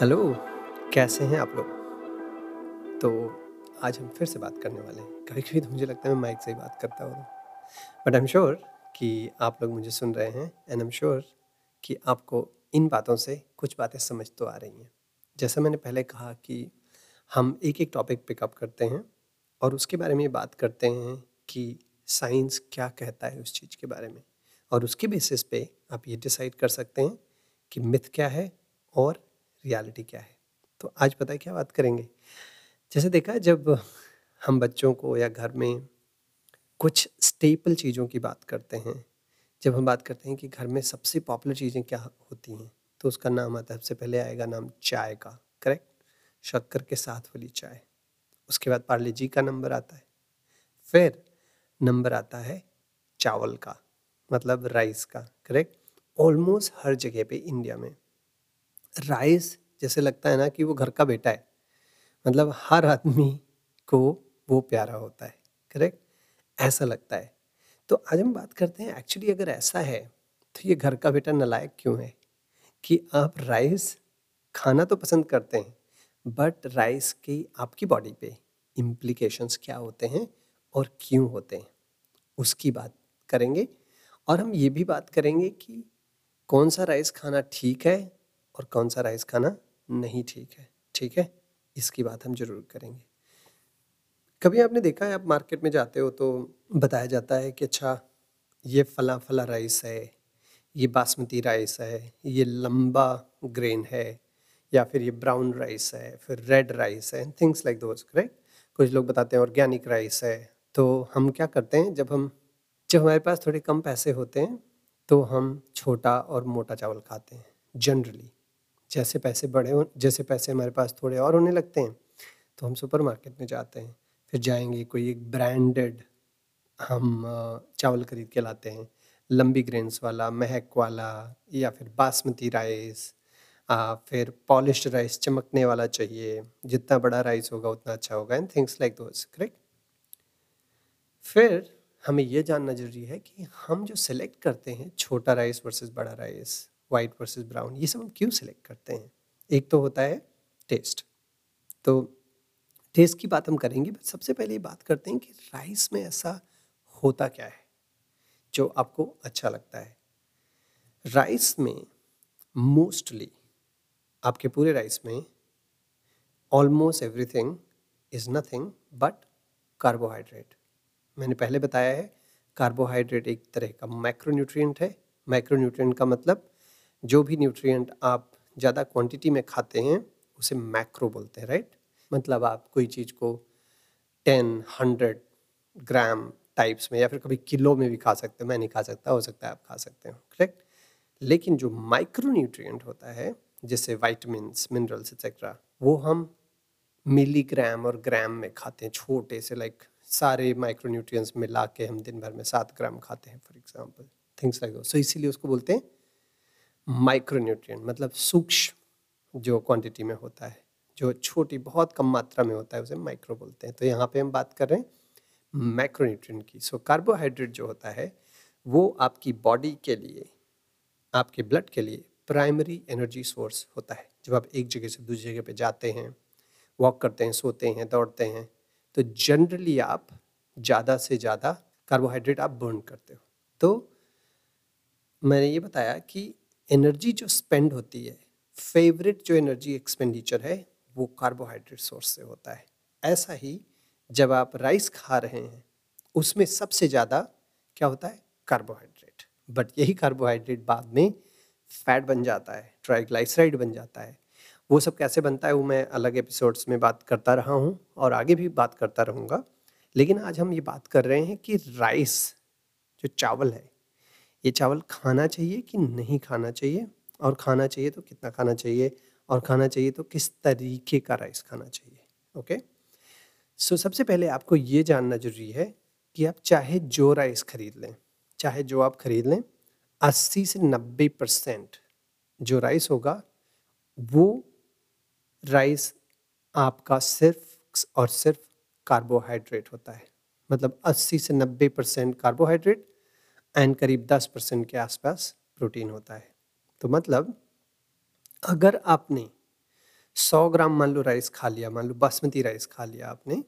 Hello, कैसे हैं आप लोग? तो आज हम फिर से बात करने वाले हैं। कभी कभी तो मुझे लगता है मैं माइक से ही बात करता हूँ बट आई एम श्योर कि आप लोग मुझे सुन रहे हैं एंड आई एम श्योर कि आपको इन बातों से कुछ बातें समझ तो आ रही हैं। जैसा मैंने पहले कहा कि हम एक एक टॉपिक पिकअप करते हैं और उसके बारे में बात करते हैं कि साइंस क्या कहता है उस चीज़ के बारे में। और उसके बेसिस पे आप ये डिसाइड कर सकते हैं कि मिथ क्या है और रियलिटी क्या है? तो आज पता है क्या बात करेंगे? जैसे देखा जब हम बच्चों को या घर में कुछ स्टेपल चीज़ों की बात करते हैं, जब हम बात करते हैं कि घर में सबसे पॉपुलर चीज़ें क्या होती हैं तो उसका नाम आता है, सबसे पहले आएगा नाम चाय का करेक्ट शक्कर के साथ वाली चाय। उसके बाद पार्ले जी का नंबर आता है। फिर नंबर आता है चावल का मतलब राइस का करेक्ट ऑलमोस्ट हर जगह पे इंडिया में राइस जैसे लगता है ना कि वो घर का बेटा है। मतलब हर आदमी को वो प्यारा होता है करेक्ट ऐसा लगता है। तो आज हम बात करते हैं एक्चुअली अगर ऐसा है तो ये घर का बेटा नलायक क्यों है? कि आप राइस खाना तो पसंद करते हैं बट राइस की आपकी बॉडी पे इम्प्लीकेशंस क्या होते हैं और क्यों होते हैं? उसकी बात करेंगे। और हम ये भी बात करेंगे कि कौन सा राइस खाना ठीक है और कौन सा राइस खाना नहीं ठीक है ठीक है? इसकी बात हम ज़रूर करेंगे। कभी आपने देखा है, आप मार्केट में जाते हो तो बताया जाता है कि अच्छा ये फला फला राइस है, ये बासमती राइस है, ये लंबा ग्रेन है, या फिर ये ब्राउन राइस है, फिर रेड राइस है थिंग्स लाइक दोज करेक्ट कुछ लोग बताते हैं ऑर्गेनिक राइस है तो हम क्या करते हैं, जब हम, जब हमारे पास थोड़े कम पैसे होते हैं तो हम छोटा और मोटा चावल खाते हैं जनरली जैसे पैसे बड़े हो जैसे पैसे हमारे पास थोड़े और होने लगते हैं तो हम सुपर मार्केट में जाते हैं फिर जाएँगे कोई एक ब्रांडेड हम चावल खरीद के लाते हैं लंबी ग्रेन्स वाला महक वाला या फिर बासमती राइस आ, फिर पॉलिश राइस चमकने वाला चाहिए जितना बड़ा राइस होगा उतना अच्छा होगा and things like those correct फिर हमें यह जानना ज़रूरी है कि हम जो सिलेक्ट करते हैं छोटा राइस वर्सेस बड़ा राइस वाइट वर्सेस ब्राउन ये सब हम क्यों सिलेक्ट करते हैं? एक तो होता है टेस्ट तो टेस्ट की बात हम करेंगे बट सबसे पहले बात करते हैं कि राइस में ऐसा होता क्या है, जो आपको अच्छा लगता है। राइस में मोस्टली आपके पूरे राइस में almost everything is nothing but carbohydrate मैंने पहले बताया है कार्बोहाइड्रेट एक तरह का माइक्रोन्यूट्रिएंट है। माइक्रोन्यूट्रिएंट का मतलब जो भी न्यूट्रिएंट आप ज़्यादा क्वांटिटी में खाते हैं, उसे मैक्रो बोलते हैं राइट मतलब आप कोई चीज़ को टेन हंड्रेड ग्राम टाइप्स में या फिर कभी किलो में भी खा सकते हैं, मैं नहीं खा सकता, हो सकता है आप खा सकते हो करेक्ट लेकिन जो माइक्रो न्यूट्रिएंट होता है, जैसे वाइटमिनस मिनरल्स एक्सेट्रा वो हम मिलीग्राम और ग्राम में खाते हैं, छोटे से लाइक सारे माइक्रो न्यूट्रिएंट्स मिला के हम दिन भर में सात ग्राम खाते हैं for example things like so इसीलिए उसको बोलते हैं माइक्रोन्यूट्रिएंट मतलब सूक्ष्म जो क्वांटिटी में होता है, जो छोटी, बहुत कम मात्रा में होता है, उसे माइक्रो बोलते हैं। तो यहाँ पे हम बात कर रहे हैं माइक्रोन्यूट्रिएंट की। सो कार्बोहाइड्रेट जो होता है, वो आपकी बॉडी के लिए, आपके ब्लड के लिए प्राइमरी एनर्जी सोर्स होता है। जब आप एक जगह से दूसरी जगह पे जाते हैं वॉक करते हैं, सोते हैं, दौड़ते हैं तो जनरली आप ज़्यादा से ज़्यादा कार्बोहाइड्रेट आप बर्न करते हो। तो मैंने ये बताया कि एनर्जी जो स्पेंड होती है, फेवरेट जो एनर्जी एक्सपेंडिचर है, वो कार्बोहाइड्रेट सोर्स से होता है। ऐसा ही जब आप राइस खा रहे हैं, उसमें सबसे ज़्यादा क्या होता है? कार्बोहाइड्रेट। बट यही कार्बोहाइड्रेट बाद में फैट बन जाता है, ट्राइग्लाइसराइड बन जाता है। वो सब कैसे बनता है, वो मैं अलग एपिसोड्स में बात करता रहा हूँ और आगे भी बात करता रहूँगा। लेकिन आज हम ये बात कर रहे हैं कि राइस, जो चावल है ये चावल खाना चाहिए कि नहीं खाना चाहिए? और खाना चाहिए तो कितना खाना चाहिए? और खाना चाहिए तो किस तरीके का राइस खाना चाहिए? ओके सो so, सबसे पहले आपको ये जानना ज़रूरी है कि आप चाहे जो राइस खरीद लें चाहे जो आप खरीद लें 80 से 90 परसेंट जो राइस होगा वो राइस आपका सिर्फ़ और सिर्फ़ कार्बोहाइड्रेट होता है। मतलब 80 से 90 परसेंट कार्बोहाइड्रेट एंड करीब 10 परसेंट के आसपास प्रोटीन होता है। तो मतलब अगर आपने सौ ग्राम मान लो राइस खा लिया, मान लो बासमती राइस खा लिया आपने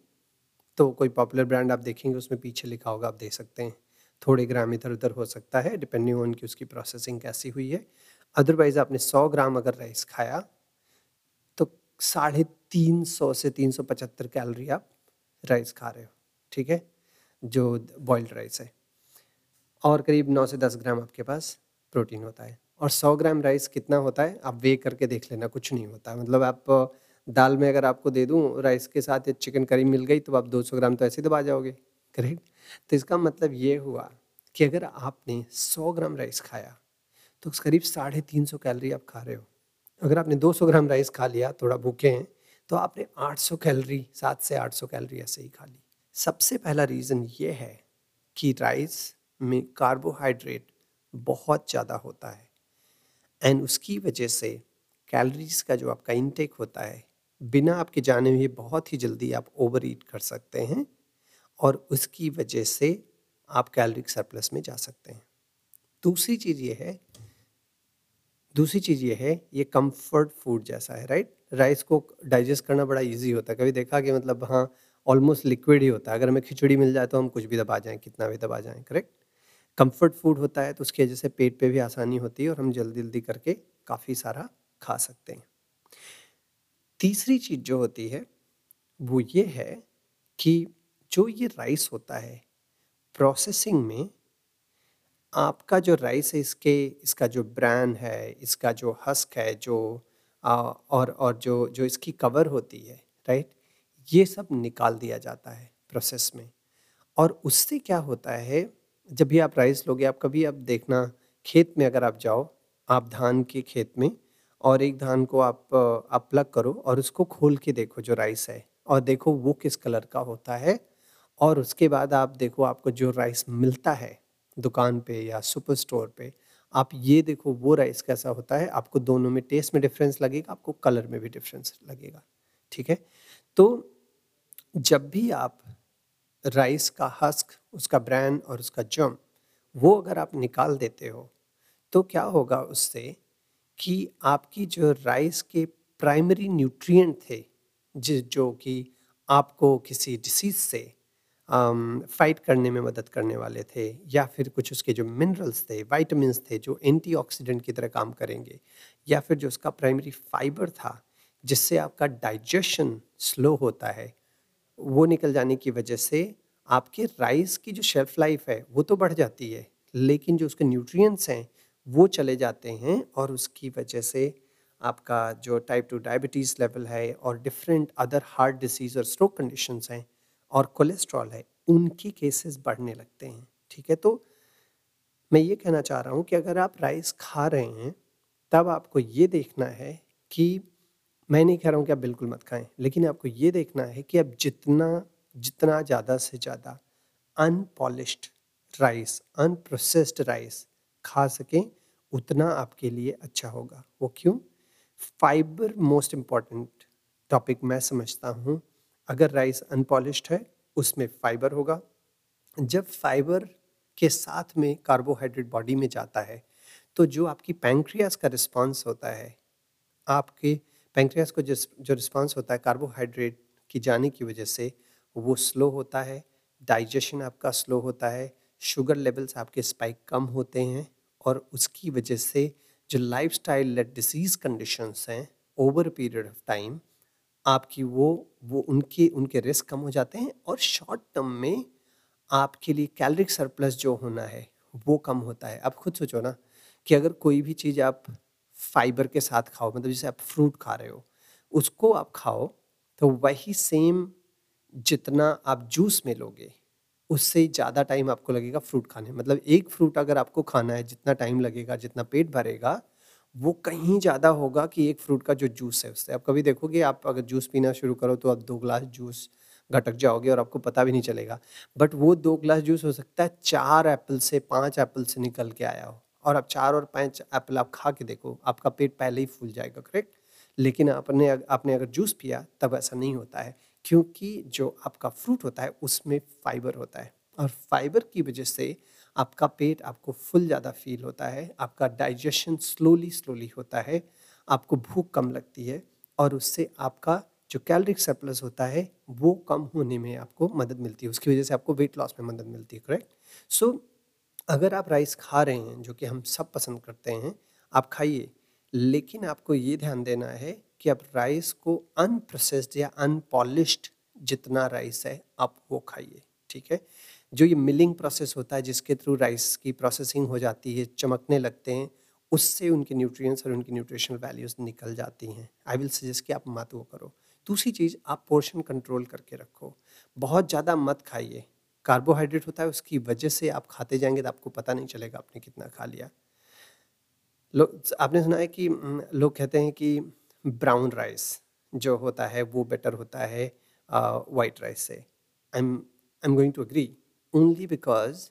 तो कोई पॉपुलर ब्रांड आप देखेंगे, उसमें पीछे लिखा होगा, आप देख सकते हैं। थोड़े ग्राम इधर उधर हो सकता है डिपेंडिंग ऑन कि उसकी प्रोसेसिंग कैसी हुई है। अदरवाइज़ आपने सौ ग्राम अगर राइस खाया तो साढ़े तीन सौ से तीन सौ पचहत्तर कैलोरी आप राइस खा रहे हो, ठीक है? जो बॉइल्ड राइस है। और करीब नौ से दस ग्राम आपके पास प्रोटीन होता है। और सौ ग्राम राइस कितना होता है, आप वे करके देख लेना, कुछ नहीं होता। मतलब आप, दाल में अगर आपको दे दूँ, राइस के साथ या चिकन करी मिल गई तो आप 200 ग्राम तो ऐसे दबा जाओगे। करेक्ट तो इसका मतलब ये हुआ कि अगर आपने 100 ग्राम राइस खाया तो करीब साढ़े तीन सौ कैलरी आप खा रहे हो। अगर आपने 200 ग्राम राइस खा लिया, थोड़ा भूखे हैं तो आपने 800 कैलरी, सात से 800 कैलरी ऐसे ही खा ली। सबसे पहला रीज़न ये है कि राइस में कार्बोहाइड्रेट बहुत ज़्यादा होता है। एंड उसकी वजह से कैलोरीज का जो आपका इनटेक होता है, बिना आपके जाने हुए बहुत ही जल्दी आप ओवर ईट कर सकते हैं और उसकी वजह से आप कैलोरिक सरप्लस में जा सकते हैं। दूसरी चीज़ ये है, दूसरी चीज़ ये है, ये कंफर्ट फ़ूड जैसा है राइट राइस को डाइजेस्ट करना बड़ा इजी होता है। कभी देखा कि मतलब हाँ ऑलमोस्ट लिक्विड ही होता है। अगर हमें खिचड़ी मिल जाए तो हम कुछ भी दबा जाएँ, कितना भी दबा जाएँ करेक्ट कंफर्ट फ़ूड होता है तो उसकी वजह से पेट पे भी आसानी होती है और हम जल्दी जल्दी करके काफ़ी सारा खा सकते हैं। तीसरी चीज़ जो होती है वो ये है कि जो ये राइस होता है प्रोसेसिंग में आपका जो राइस है इसके इसका जो ब्रांड है इसका जो हस्क है जो आ, और और जो जो इसकी कवर होती है राइट ये सब निकाल दिया जाता है प्रोसेस में। और उससे क्या होता है जब भी आप राइस लोगे, आप कभी आप देखना, खेत में अगर आप जाओ, आप धान के खेत में और एक धान को आप आप प्लग करो और उसको खोल के देखो जो राइस है और देखो वो किस कलर का होता है और उसके बाद आप देखो आपको जो राइस मिलता है दुकान पे या सुपर स्टोर पे, आप ये देखो वो राइस कैसा होता है, आपको दोनों में टेस्ट में डिफरेंस लगेगा, आपको कलर में भी डिफरेंस लगेगा, ठीक है? तो जब भी आप राइस का हस्क उसका ब्रैन और उसका जम वो अगर आप निकाल देते हो तो क्या होगा उससे कि आपकी जो राइस के प्राइमरी न्यूट्रिएंट थे जिस जो कि आपको किसी डिसीज़ से फाइट करने में मदद करने वाले थे या फिर कुछ उसके जो मिनरल्स थे वाइटामस थे जो एंटीऑक्सीडेंट की तरह काम करेंगे या फिर जो उसका प्राइमरी फाइबर था जिससे आपका डाइजेशन स्लो होता है वो निकल जाने की वजह से आपके राइस की जो शेल्फ लाइफ है, वो तो बढ़ जाती है, लेकिन जो उसके न्यूट्रिएंट्स हैं, वो चले जाते हैं और उसकी वजह से आपका जो टाइप टू डायबिटीज़ लेवल है और डिफरेंट अदर हार्ट डिसीज़ और स्ट्रोक कंडीशंस हैं और कोलेस्ट्रॉल है, उनकी केसेस बढ़ने लगते हैं, ठीक है? तो मैं ये कहना चाह रहा हूँ कि अगर आप राइस खा रहे हैं, तब आपको ये देखना है कि मैं नहीं कह रहा हूँ कि आप बिल्कुल मत खाएँ, लेकिन आपको ये देखना है कि आप जितना जितना ज़्यादा से ज़्यादा अनपॉलिश्ड राइस अनप्रोसेस्ड राइस खा सकें, उतना आपके लिए अच्छा होगा। वो क्यों? फाइबर मोस्ट इंपॉर्टेंट टॉपिक मैं समझता हूँ, अगर राइस अनपॉलिश्ड है, उसमें फाइबर होगा। जब फाइबर के साथ में कार्बोहाइड्रेट बॉडी में जाता है तो जो आपकी पैंक्रियास का रिस्पांस होता है, आपके पैंक्रियास को जिस, जो रिस्पांस होता है कार्बोहाइड्रेट की जाने की वजह से, वो स्लो होता है, डाइजेशन आपका स्लो होता है, शुगर लेवल्स आपके स्पाइक कम होते हैं और उसकी वजह से जो lifestyle late disease conditions हैं ओवर पीरियड ऑफ़ टाइम आपकी वो वो उनके उनके रिस्क कम हो जाते हैं और शॉर्ट टर्म में आपके लिए कैलरिक सरप्लस जो होना है, वो कम होता है। आप खुद सोचो ना कि अगर कोई भी चीज़ आप फाइबर के साथ खाओ। मतलब जैसे आप फ्रूट खा रहे हो, उसको आप खाओ तो वही सेम जितना आप जूस में लोगे उससे ज़्यादा टाइम आपको लगेगा फ्रूट खाने मतलब एक फ्रूट अगर आपको खाना है, जितना टाइम लगेगा, जितना पेट भरेगा, वो कहीं ज़्यादा होगा कि एक फ्रूट का जो जूस है उससे। आप कभी देखोगे आप अगर जूस पीना शुरू करो तो आप दो ग्लास जूस घटक जाओगे और आपको पता भी नहीं चलेगा। बट वो दो ग्लास जूस हो सकता है, चार एप्पल से पाँच एप्पल से निकल के आया हो। और आप चार और पाँच एप्पल आप खा के देखो आपका पेट पहले ही फूल जाएगा करेक्ट लेकिन आपने आपने अगर जूस पिया तब ऐसा नहीं होता है क्योंकि जो आपका फ्रूट होता है उसमें फाइबर होता है और फाइबर की वजह से आपका पेट आपको फुल ज़्यादा फील होता है आपका डाइजेशन स्लोली स्लोली होता है आपको भूख कम लगती है और उससे आपका जो कैलोरिक सरप्लस होता है वो कम होने में आपको मदद मिलती है उसकी वजह से आपको वेट लॉस में मदद मिलती है करेक्ट सो so, अगर आप राइस खा रहे हैं, जो कि हम सब पसंद करते हैं, आप खाइए। लेकिन आपको ये ध्यान देना है कि आप राइस को अनप्रोसेस्ड या अनपॉलिश्ड जितना राइस है, आप वो खाइए, ठीक है? जो ये मिलिंग प्रोसेस होता है, जिसके थ्रू राइस की प्रोसेसिंग हो जाती है, चमकने लगते हैं, उससे उनके न्यूट्रिएंट्स और उनकी न्यूट्रिशनल वैल्यूज़ निकल जाती हैं। आई विल सजेस्ट कि आप मत वो करो। दूसरी चीज़, आप पोर्शन कंट्रोल करके रखो। बहुत ज़्यादा मत खाइए। कार्बोहाइड्रेट होता है, उसकी वजह से आप खाते जाएँगे तो आपको पता नहीं चलेगा आपने कितना खा लिया। लोग आपने सुना है कि लोग कहते हैं कि ब्राउन राइस जो होता है, वो बेटर होता है वाइट राइस से। I am I am going to agree only because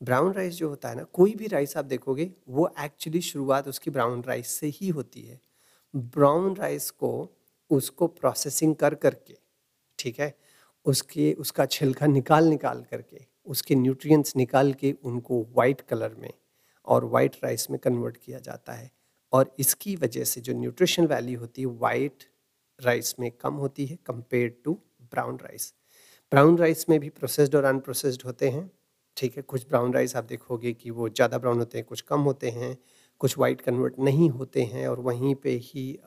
brown rice जो होता है ना, कोई भी राइस आप देखोगे, वो एक्चुअली शुरुआत उसकी ब्राउन राइस से ही होती है। ब्राउन राइस को, उसको प्रोसेसिंग कर, करके, ठीक है? उसके, उसका छिलका निकाल निकाल करके, उसके न्यूट्रिएंट्स निकाल के उनको वाइट कलर में और वाइट राइस में कन्वर्ट किया जाता है। और इसकी वजह से जो न्यूट्रिशन वैल्यू होती है वाइट राइस में कम होती है compare to brown rice brown rice में भी प्रोसेस्ड और अनप्रोसेस्ड होते हैं, ठीक है? कुछ ब्राउन राइस आप देखोगे कि वो ज़्यादा ब्राउन होते हैं, कुछ कम होते हैं, कुछ वाइट कन्वर्ट नहीं होते हैं और वहीं पे ही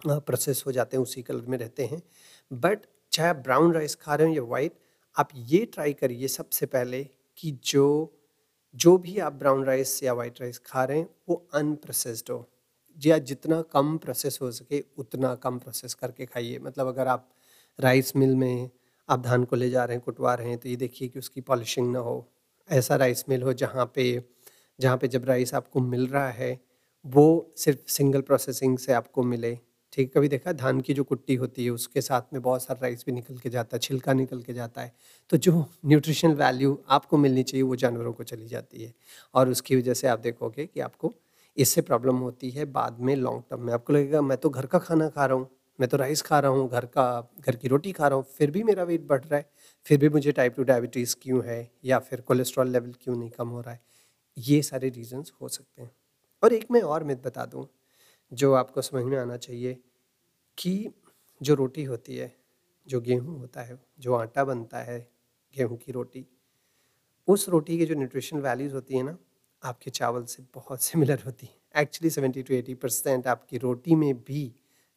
प्रोसेस हो जाते हैं, उसी कलर में रहते हैं। बट चाहे आप ब्राउन राइस खा रहे हो या वाइट, आप ये ट्राई करिए सबसे पहले कि जो जो भी आप ब्राउन राइस या वाइट राइस खा रहे हैं, वो अनप्रोसेस्ड हो। या जितना कम प्रोसेस हो सके, उतना कम प्रोसेस करके खाइए। मतलब अगर आप राइस मिल में आप धान को ले जा रहे हैं, कुटवा रहे हैं तो ये देखिए कि उसकी पॉलिशिंग ना हो। ऐसा राइस मिल हो जहाँ पे जहाँ पे जब राइस आपको मिल रहा है, वो सिर्फ़ सिंगल प्रोसेसिंग से आपको मिले। ठीक, कभी देखा? धान की जो कुट्टी होती है, उसके साथ में बहुत सारा राइस भी निकल के जाता है, छिलका निकल के जाता है। तो जो न्यूट्रिशनल वैल्यू आपको मिलनी चाहिए, वो जानवरों को चली जाती है। और उसकी वजह से आप देखोगे कि आपको इससे प्रॉब्लम होती है बाद में लॉन्ग टर्म में। आपको लगेगा, मैं तो घर का खाना खा रहा हूँ, मैं तो राइस खा रहा हूँ, घर का, घर की रोटी खा रहा हूँ, फिर भी मेरा वेट बढ़ रहा है, फिर भी मुझे टाइप टू डायबिटीज़ क्यों है, या फिर कोलेस्ट्रॉल लेवल क्यों नहीं कम हो रहा है? ये सारे रीजंस हो सकते हैं। और एक मैं और मित बता दूँ जो आपको समझ में आना चाहिए कि जो रोटी होती है, जो गेहूँ होता है, जो आटा बनता है, गेहूँ की रोटी, उस रोटी की जो न्यूट्रिशन वैल्यूज़ होती है ना, आपके चावल से बहुत सिमिलर होती है। Actually seventy to eighty percent आपकी रोटी में भी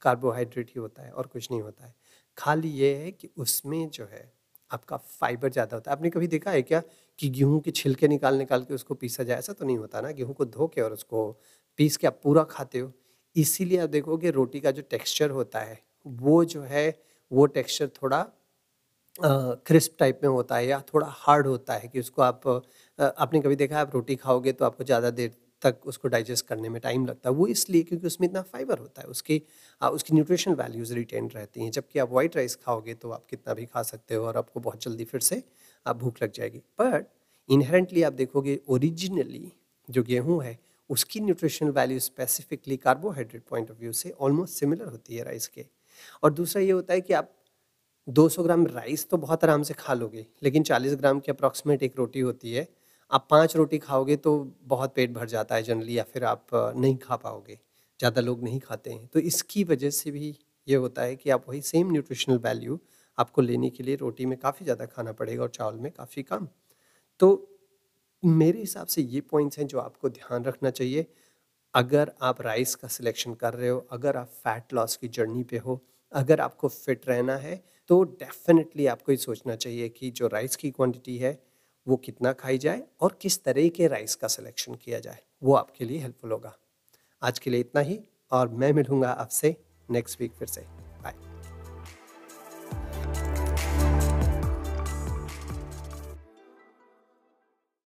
कार्बोहाइड्रेट ही होता है और कुछ नहीं होता है। खाली ये है कि उसमें जो है, आपका फाइबर ज़्यादा होता है। आपने कभी देखा है क्या कि गेहूँ के छिलके निकाल निकाल के उसको पीसा जाए? ऐसा तो नहीं होता ना। गेहूँ को धो के और उसको पीस के आप पूरा खाते हो। इसीलिए आप देखोगे रोटी का जो टेक्सचर होता है वो जो है वो टेक्सचर थोड़ा क्रिस्प टाइप में होता है या थोड़ा हार्ड होता है कि उसको आप आपने कभी देखा आप रोटी खाओगे तो आपको ज़्यादा देर तक उसको डाइजेस्ट करने में टाइम लगता है। वो इसलिए क्योंकि उसमें इतना फाइबर होता है उसकी आ, उसकी न्यूट्रिशन वैल्यूज़ रिटेन रहती हैं। जबकि आप वाइट राइस खाओगे तो आप कितना भी खा सकते हो और आपको बहुत जल्दी फिर से आप भूख लग जाएगी। बट इनहेरेंटली आप देखोगे ओरिजिनली जो गेहूँ है उसकी nutritional value specifically carbohydrate point of view से ऑलमोस्ट सिमिलर होती है राइस के। और दूसरा ये होता है कि आप 200 ग्राम राइस तो बहुत आराम से खा लोगे, लेकिन 40 ग्राम की अप्रॉक्सीमेट एक रोटी होती है। आप पाँच रोटी खाओगे तो बहुत पेट भर जाता है जनरली या फिर आप नहीं खा पाओगे, ज़्यादा लोग नहीं खाते हैं। तो इसकी वजह से भी ये होता है कि आप वही सेम न्यूट्रिशनल वैल्यू आपको लेने के लिए रोटी में काफ़ी ज़्यादा खाना पड़ेगा और चावल में काफ़ी कम। तो मेरे हिसाब से ये पॉइंट्स हैं जो आपको ध्यान रखना चाहिए। अगर आप राइस का सिलेक्शन कर रहे हो, अगर आप फैट लॉस की जर्नी पे हो, अगर आपको फिट रहना है तो डेफिनेटली आपको ये सोचना चाहिए कि जो राइस की क्वांटिटी है, वो कितना खाई जाए और किस तरह के राइस का सिलेक्शन किया जाए, वो आपके लिए हेल्पफुल होगा। आज के लिए इतना ही और मैं मिलूँगा आपसे नेक्स्ट वीक फिर से।